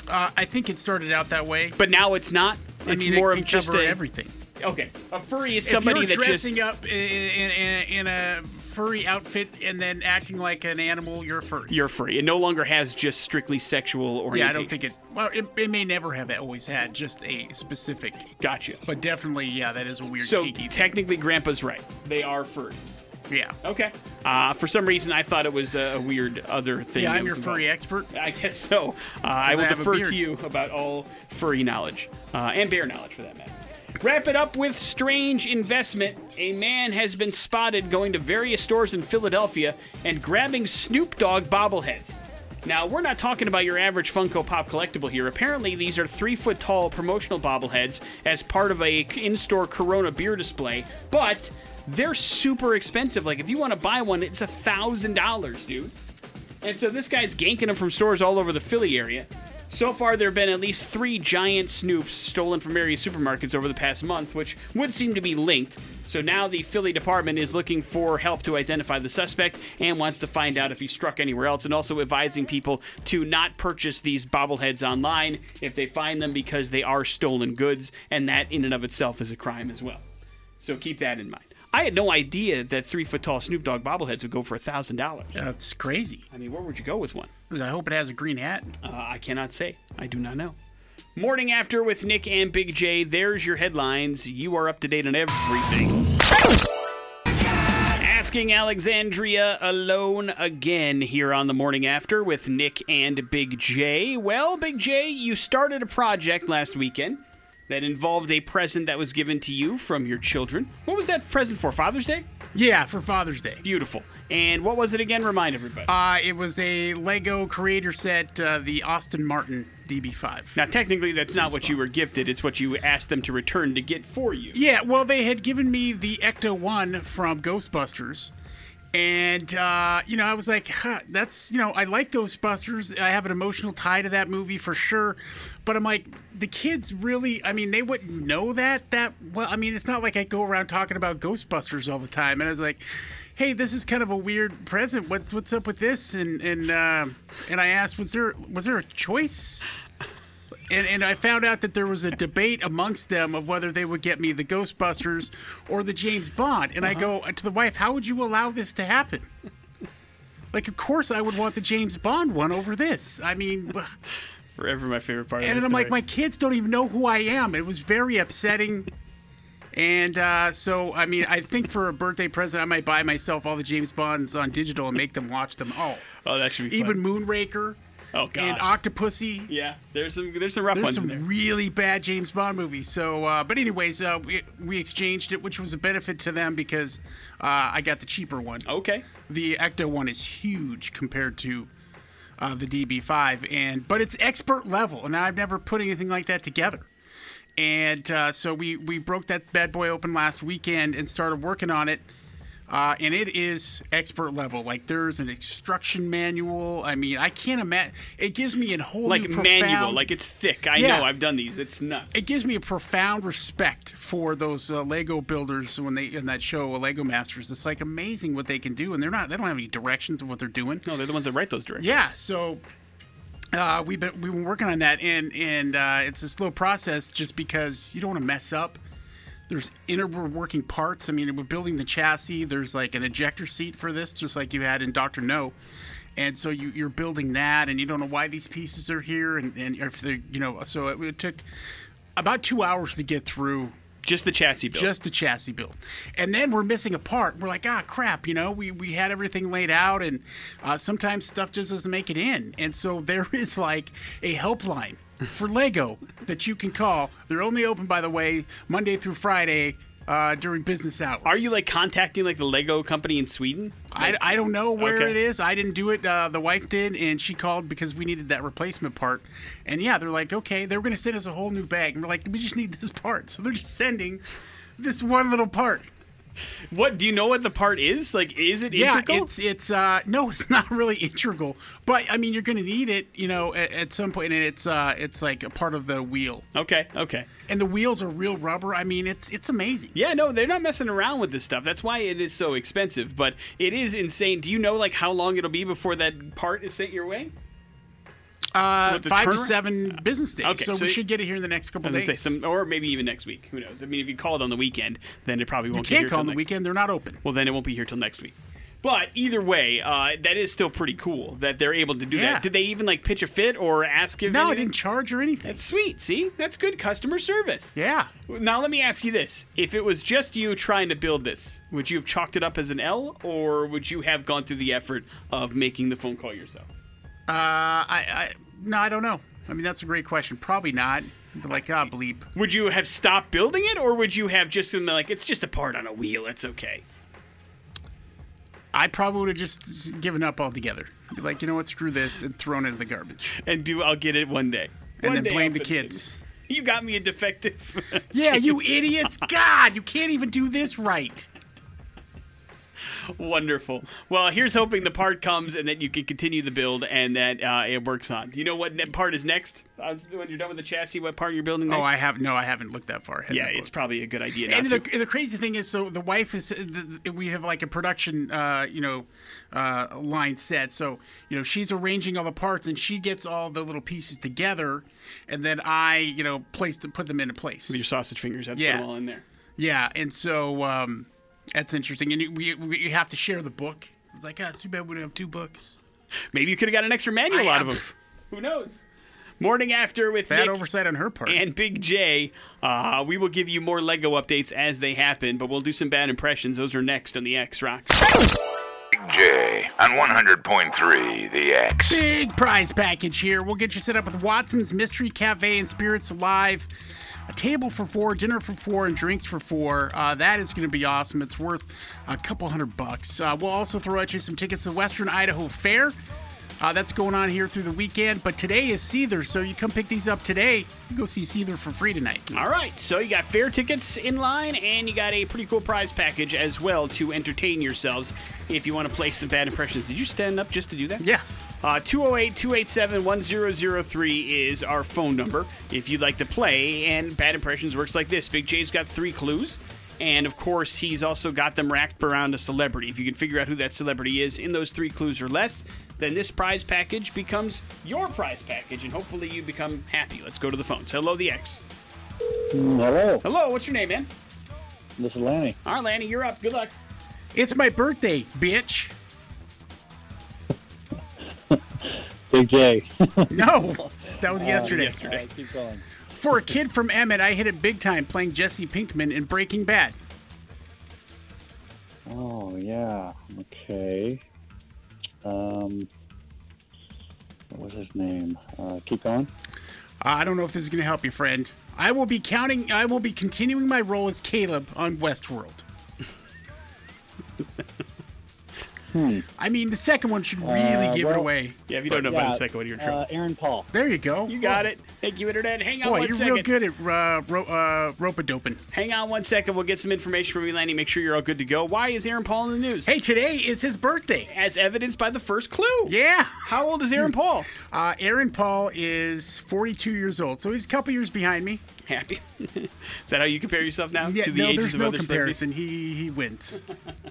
D: Uh, I think it started out that way.
C: But now it's not. It's
D: I mean,
C: more
D: it
C: of just a
D: everything.
C: okay. A furry is
D: If
C: somebody
D: you're
C: that just
D: dressing up in, in, in, a furry outfit and then acting like an animal, you're furry.
C: you're free. It no longer has just strictly sexual orientation.
D: yeah, I don't think it. Well, it, it may never have always had just a specific,
C: Gotcha.
D: but definitely, yeah, that is a weird
C: So
D: kinky thing.
C: technically, Grandpa's right. They are furries.
D: Yeah.
C: Okay. Uh, for some reason, I thought it was a, weird other thing.
D: Yeah, I'm your furry
C: involved.
D: expert.
C: I guess so. Uh, I will
D: I
C: defer to you about all furry knowledge uh, and bear knowledge, for that matter. Wrap it up with strange investment. A man has been spotted going to various stores in Philadelphia and grabbing Snoop Dogg bobbleheads. Now, we're not talking about your average Funko Pop collectible here. Apparently, these are three foot tall promotional bobbleheads as part of a in store Corona beer display, but they're super expensive. Like, if you want to buy one, it's a $1,000, dude. And so this guy's ganking them from stores all over the Philly area. So far, there have been at least three giant snoops stolen from various supermarkets over the past month, which would seem to be linked. So now the Philly department is looking for help to identify the suspect and wants to find out if he struck anywhere else, and also advising people to not purchase these bobbleheads online if they find them because they are stolen goods, and that in and of itself is a crime as well. So keep that in mind. I had no idea that three foot tall Snoop Dogg bobbleheads would go for a thousand dollars.
D: That's crazy.
C: I mean, where would you go with one?
D: I hope it has a green hat.
C: Uh, I cannot say. I do not know. Morning after with Nick and Big J. There's your headlines. You are up to date on everything. Asking Alexandria alone again here on the morning after with Nick and Big J. Well, Big J, you started a project last weekend that involved a present that was given to you from your children. What was that present for? Father's Day?
D: Yeah, for Father's Day.
C: Beautiful. And what was it again? Remind everybody.
D: Uh, it was a Lego creator set, uh, the Aston Martin DB5.
C: now, technically, that's not what you were gifted. It's what you asked them to return to get for you.
D: Yeah, well, they had given me the Ecto 1 from Ghostbusters. And, uh, you know, I was like, huh, that's, you know, I like Ghostbusters. I have an emotional tie to that movie for sure. But I'm like, the kids really, I mean, they wouldn't know that, that, well, I mean, it's not like I go around talking about Ghostbusters all the time. And I was like, hey, this is kind of a weird present. What, what's up with this? And, and, uh, and I asked, was there, was there a choice? And, and I found out that there was a debate amongst them of whether they would get me the Ghostbusters or the James Bond. And I go to the wife, "How would you allow this to happen?" Like, of course, I would want the James Bond one over this. I mean, <laughs>
C: Forever my favorite part of
D: and I'm like, my kids don't even know who I am. It was very upsetting. And uh, so, I mean, I think for a birthday present, I might buy myself all the James Bonds on digital and make them watch them all.
C: Oh, that should be
D: Even
C: fun.
D: Moonraker
C: Oh, God.
D: and Octopussy.
C: yeah, there's some there's some rough
D: There's
C: ones
D: some
C: there.
D: really bad James Bond movies. So, uh, but anyways, uh, we, we exchanged it, which was a benefit to them because uh, I got the cheaper one.
C: Okay.
D: The Ecto one is huge compared to uh, the DB5, and but it's expert level, and I've never put anything like that together. And uh, so we we broke that bad boy open last weekend and started working on it. Uh, and it is expert level. Like there's an instruction manual. I mean, I can't imagine. It gives me a whole
C: Like
D: new
C: manual, like it's thick. I
D: Yeah.
C: know. I've done these. It's nuts.
D: it gives me a profound respect for those uh, Lego builders when they in that show, uh, Lego Masters. It's like amazing what they can do, and they're not. They don't have any directions of what they're doing.
C: no, they're the ones that write those directions.
D: Yeah, so uh, we've been we've been working on that, and and uh, it's a slow process just because you don't want to mess up. There's integral working parts. I mean, we're building the chassis. There's like an ejector seat for this, just like you had in Doctor No. And so you, you're building that, and you don't know why these pieces are here, and, and if they, you know, so it, it took about two hours to get through
C: Just the chassis build.
D: just the chassis build. And then we're missing a part. We're like, ah, crap, you know, we, we had everything laid out, and uh, sometimes stuff just doesn't make it in. And so there <laughs> is like a helpline for Lego that you can call. They're only open, by the way, Monday through Friday uh, during business hours.
C: Are you like contacting like the Lego company in Sweden?
D: I, I don't know where
C: Okay.
D: it is. I didn't do it. Uh, the wife did, and she called because we needed that replacement part. And yeah, they're like, okay, they were going to send us a whole new bag. And we're like, we just need this part. So they're just sending this one little part. <laughs>
C: What do you know what the part is? Like, is it
D: Yeah,
C: integral?
D: it's it's uh no, <laughs> it's not really integral, but I mean you're going to need it, you know, at, at some point, and it's uh it's like a part of the wheel,
C: okay, okay.
D: and the wheels are real rubber. I mean, it's it's amazing.
C: Yeah, no, they're not messing around with this stuff. That's why it is so expensive. But it is insane. Do you know like how long it'll be before that part is sent your way?
D: Uh, five to seven business days,
C: Okay,
D: so,
C: so
D: we should get it here in the next couple days.
C: say some, or maybe even next week. Who knows? I mean, if you call it on the weekend, then it probably
D: you
C: won't. get here
D: can't call on the weekend; they're not open.
C: Well, then it won't be here till next week. But either way, uh, that is still pretty cool that they're able to do
D: Yeah.
C: that. Did they even like pitch a fit or ask if?
D: No, I didn't charge or anything.
C: That's sweet. See, that's good customer service.
D: yeah,
C: Now let me ask you this: If it was just you trying to build this, would you have chalked it up as an L, or would you have gone through the effort of making the phone call yourself?
D: Uh, I, I no, I don't know. I mean, that's a great question. Probably not. But like, ah, bleep.
C: Would you have stopped building it, or would you have just been like, it's just a part on a wheel, it's okay?
D: I probably would have just given up altogether. Be like, you know what? Screw this, and thrown it in the garbage,
C: And do I'll get it one day.
D: and
C: One
D: then
C: day
D: blame the
C: put it in.
D: kids. <laughs>
C: You got me a defective. <laughs>
D: Yeah, you idiots! God, you can't even do this right. <laughs>
C: Wonderful. Well, here's hoping the part comes and that you can continue the build and that uh, it works on. Do you know what ne- part is next? Uh, when you're done with the chassis, what part you're building next?
D: Oh, I have no, I haven't looked that far ahead.
C: yeah, it's probably a good idea not
D: And the, the crazy thing is, so the wife is, the, we have like a production, uh, you know, uh, line set. So, you know, she's arranging all the parts and she gets all the little pieces together. And then I, you know, place to put them into place.
C: with your sausage fingers, have to put
D: Yeah.
C: them all in there.
D: Yeah. And so um, that's interesting. And you- we, we have to share the book. It's like, ah, it's too bad we don't have two books.
C: Maybe you could have got an extra manual
D: I-
C: out of them. Who knows? Morning after with
D: Bad
C: Nick
D: oversight on her part.
C: and Big J. Uh, we will give you more Lego updates as they happen, but we'll do some bad impressions. Those are next on the X Rocks.
A: Big J on 100.3 The X.
D: Big prize package here. We'll get you set up with Watson's Mystery Cafe and Spirits Alive. A table for four, dinner for four, and drinks for four. Uh, that is going to be awesome. It's worth a couple hundred bucks. Uh, we'll also throw at you some tickets to Western Idaho Fair. Uh, that's going on here through the weekend. But today is Seether, so you come pick these up today. You go see Seether for free tonight.
C: All right, so you got fair tickets in line, and you got a pretty cool prize package as well to entertain yourselves if you want to play some bad impressions. Did you stand up just to do that?
D: Yeah.
C: Uh, 208 287 1003 is our phone number if you'd like to play. And Bad Impressions works like this Big J's got three clues. And of course, he's also got them racked around a celebrity. If you can figure out who that celebrity is in those three clues or less, then this prize package becomes your prize package, and hopefully you become happy. Let's go to the phones. Hello, the X.
G: Hello,
C: Hello, what's your name, man?
G: this is Lanny.
C: All right, Lanny, you're up. Good luck.
D: It's my birthday, bitch.
G: Big J. <laughs>
D: No, that was yesterday.
C: Yesterday.
G: keep going.
D: For a kid from Emmett, I hit it big time playing Jesse Pinkman in Breaking Bad.
G: Oh yeah. Okay. Um, what was his name? Uh, keep going.
D: Uh, I don't know if this is going to help you, friend. I will be counting. I will be continuing my role as Caleb on Westworld. <laughs> I mean, the second one should really
G: Uh,
D: give it away.
C: Yeah, if you don't know about the second one, you're in trouble.
G: Uh, Aaron Paul.
D: There you go.
C: you got it. Thank you, Internet. Hang on
D: Boy,
C: one
D: you're
C: second.
D: real good at uh, ro- uh, rope a doping.
C: Hang on one second. We'll get some information from you, Lanny. Make sure you're all good to go. Why is Aaron Paul in the news?
D: Hey, today is his birthday.
C: As evidenced by the first clue.
D: Yeah.
C: How old is Aaron Paul?
D: Uh, Aaron Paul is 42 years old, so he's a couple years behind me.
C: Happy. <laughs> is that how you compare yourself now?
D: Yeah,
C: to the
D: no,
C: ages
D: there's
C: of
D: no
C: other celebrities?
D: comparison. He he wins. <laughs>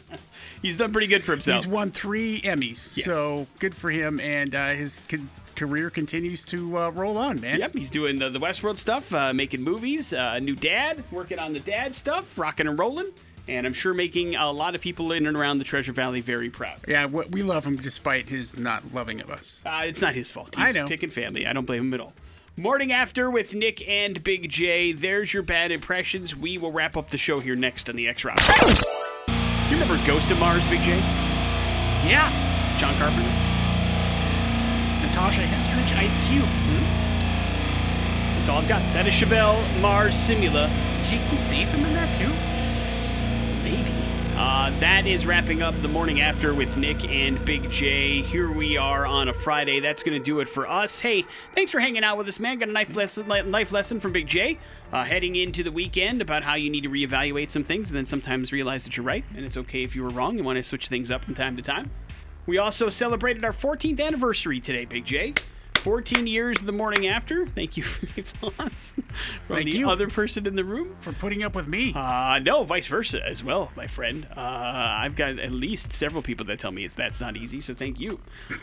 C: He's done pretty good for himself.
D: He's won three Emmys,
C: Yes.
D: so good for him. And uh, his con- career continues to uh, roll on, man.
C: Yep, he's doing the, the Westworld stuff, uh, making movies, uh, new dad, working on the dad stuff, rocking and rolling, and I'm sure making a lot of people in and around the Treasure Valley very proud.
D: Yeah, we we love him despite his not loving of us.
C: Uh, it's not his fault. He's
D: I know.
C: picking family. I don't blame him at all. Morning after with Nick and Big J. There's your bad impressions. We will wrap up the show here next on the X Rock. You remember Ghost of Mars, Big J?
D: Yeah,
C: John Carpenter?
D: Natasha Henstridge, Ice Cube, hmm?
C: That's all I've got. That is Chevelle Mars Simula.
D: Jason Statham in that too.
C: Uh, that is wrapping up the morning after with Nick and Big J. Here we are on a Friday. That's going to do it for us. Hey, thanks for hanging out with us, man. Got a life lesson, life lesson from Big J. Uh, heading into the weekend about how you need to reevaluate some things and then sometimes realize that you're right and it's okay if you were wrong. You want to switch things up from time to time. We also celebrated our 14th anniversary today, Big J. 14 years of the morning after. Thank you for the applause from
D: Thank
C: the
D: you.
C: other person in the room.
D: For putting up with me.
C: Uh, no, vice versa as well, my friend. Uh, I've got at least several people that tell me it's that's not easy, so thank you.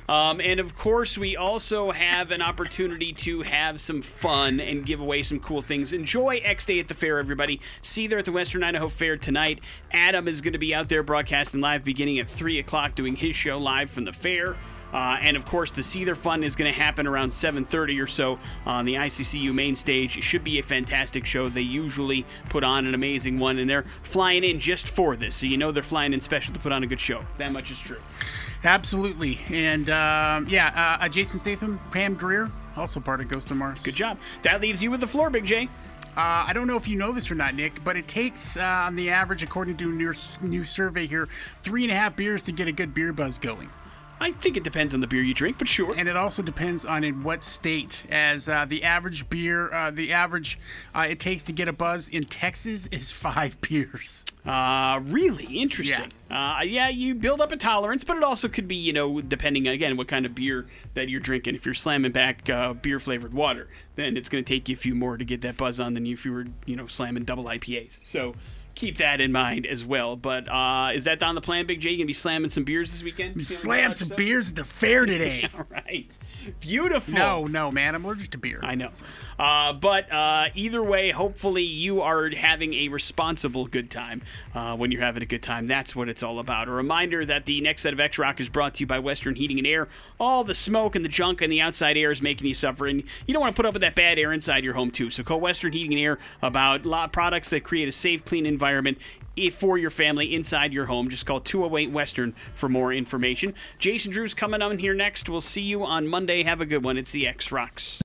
C: Um, and of course, we also have an opportunity to have some fun and give away some cool things. Enjoy X Day at the fair, everybody. See you there at the Western Idaho Fair tonight. Adam is going to be out there broadcasting live beginning at 3 o'clock doing his show live from the fair. Uh, and of course, the Seether Fun is going to happen around 7:30 or so on the ICCU main stage. It should be a fantastic show. They usually put on an amazing one, and they're flying in just for this, so you know they're flying in special to put on a good show. That much is true.
D: Absolutely. And um, yeah, uh, uh, Jason Statham, Pam Grier, also part of Ghost of Mars.
C: Good job. That leaves you with the floor, Big J.
D: Uh, I don't know if you know this or not, Nick, but it takes, uh, on the average, according to a new, new survey here, three and a half beers to get a good beer buzz going.
C: I think it depends on the beer you drink, but sure.
D: And it also depends on in what state. As uh, the average beer, uh, the average uh, it takes to get a buzz in Texas is <laughs> five beers.
C: Uh, really interesting. Yeah. Uh, yeah, you build up a tolerance, but it also could be, you know, depending again what kind of beer that you're drinking. If you're slamming back uh, beer flavored water, then it's going to take you a few more to get that buzz on than if you were, you know, slamming double IPAs. So keep that in mind as well. But uh, is that on the plan, Big J? You gonna be slamming some beers this weekend?
D: Slam some beers at the fair <laughs> today.
C: All right. Beautiful.
D: No, no, man. I'm allergic to beer.
C: I know. Uh, but uh, either way, hopefully you are having a responsible good time uh, when you're having a good time. That's what it's all about. A reminder that the next set of X Rock is brought to you by Western Heating and Air. All the smoke and the junk and the outside air is making you suffer, and you don't want to put up with that bad air inside your home, too. So call Western Heating and Air about products that create a safe, clean environment for your family inside your home. Just call 208 Western for more information. Jason Drew's coming on here next. We'll see you on Monday. Have a good one. It's the X Rocks.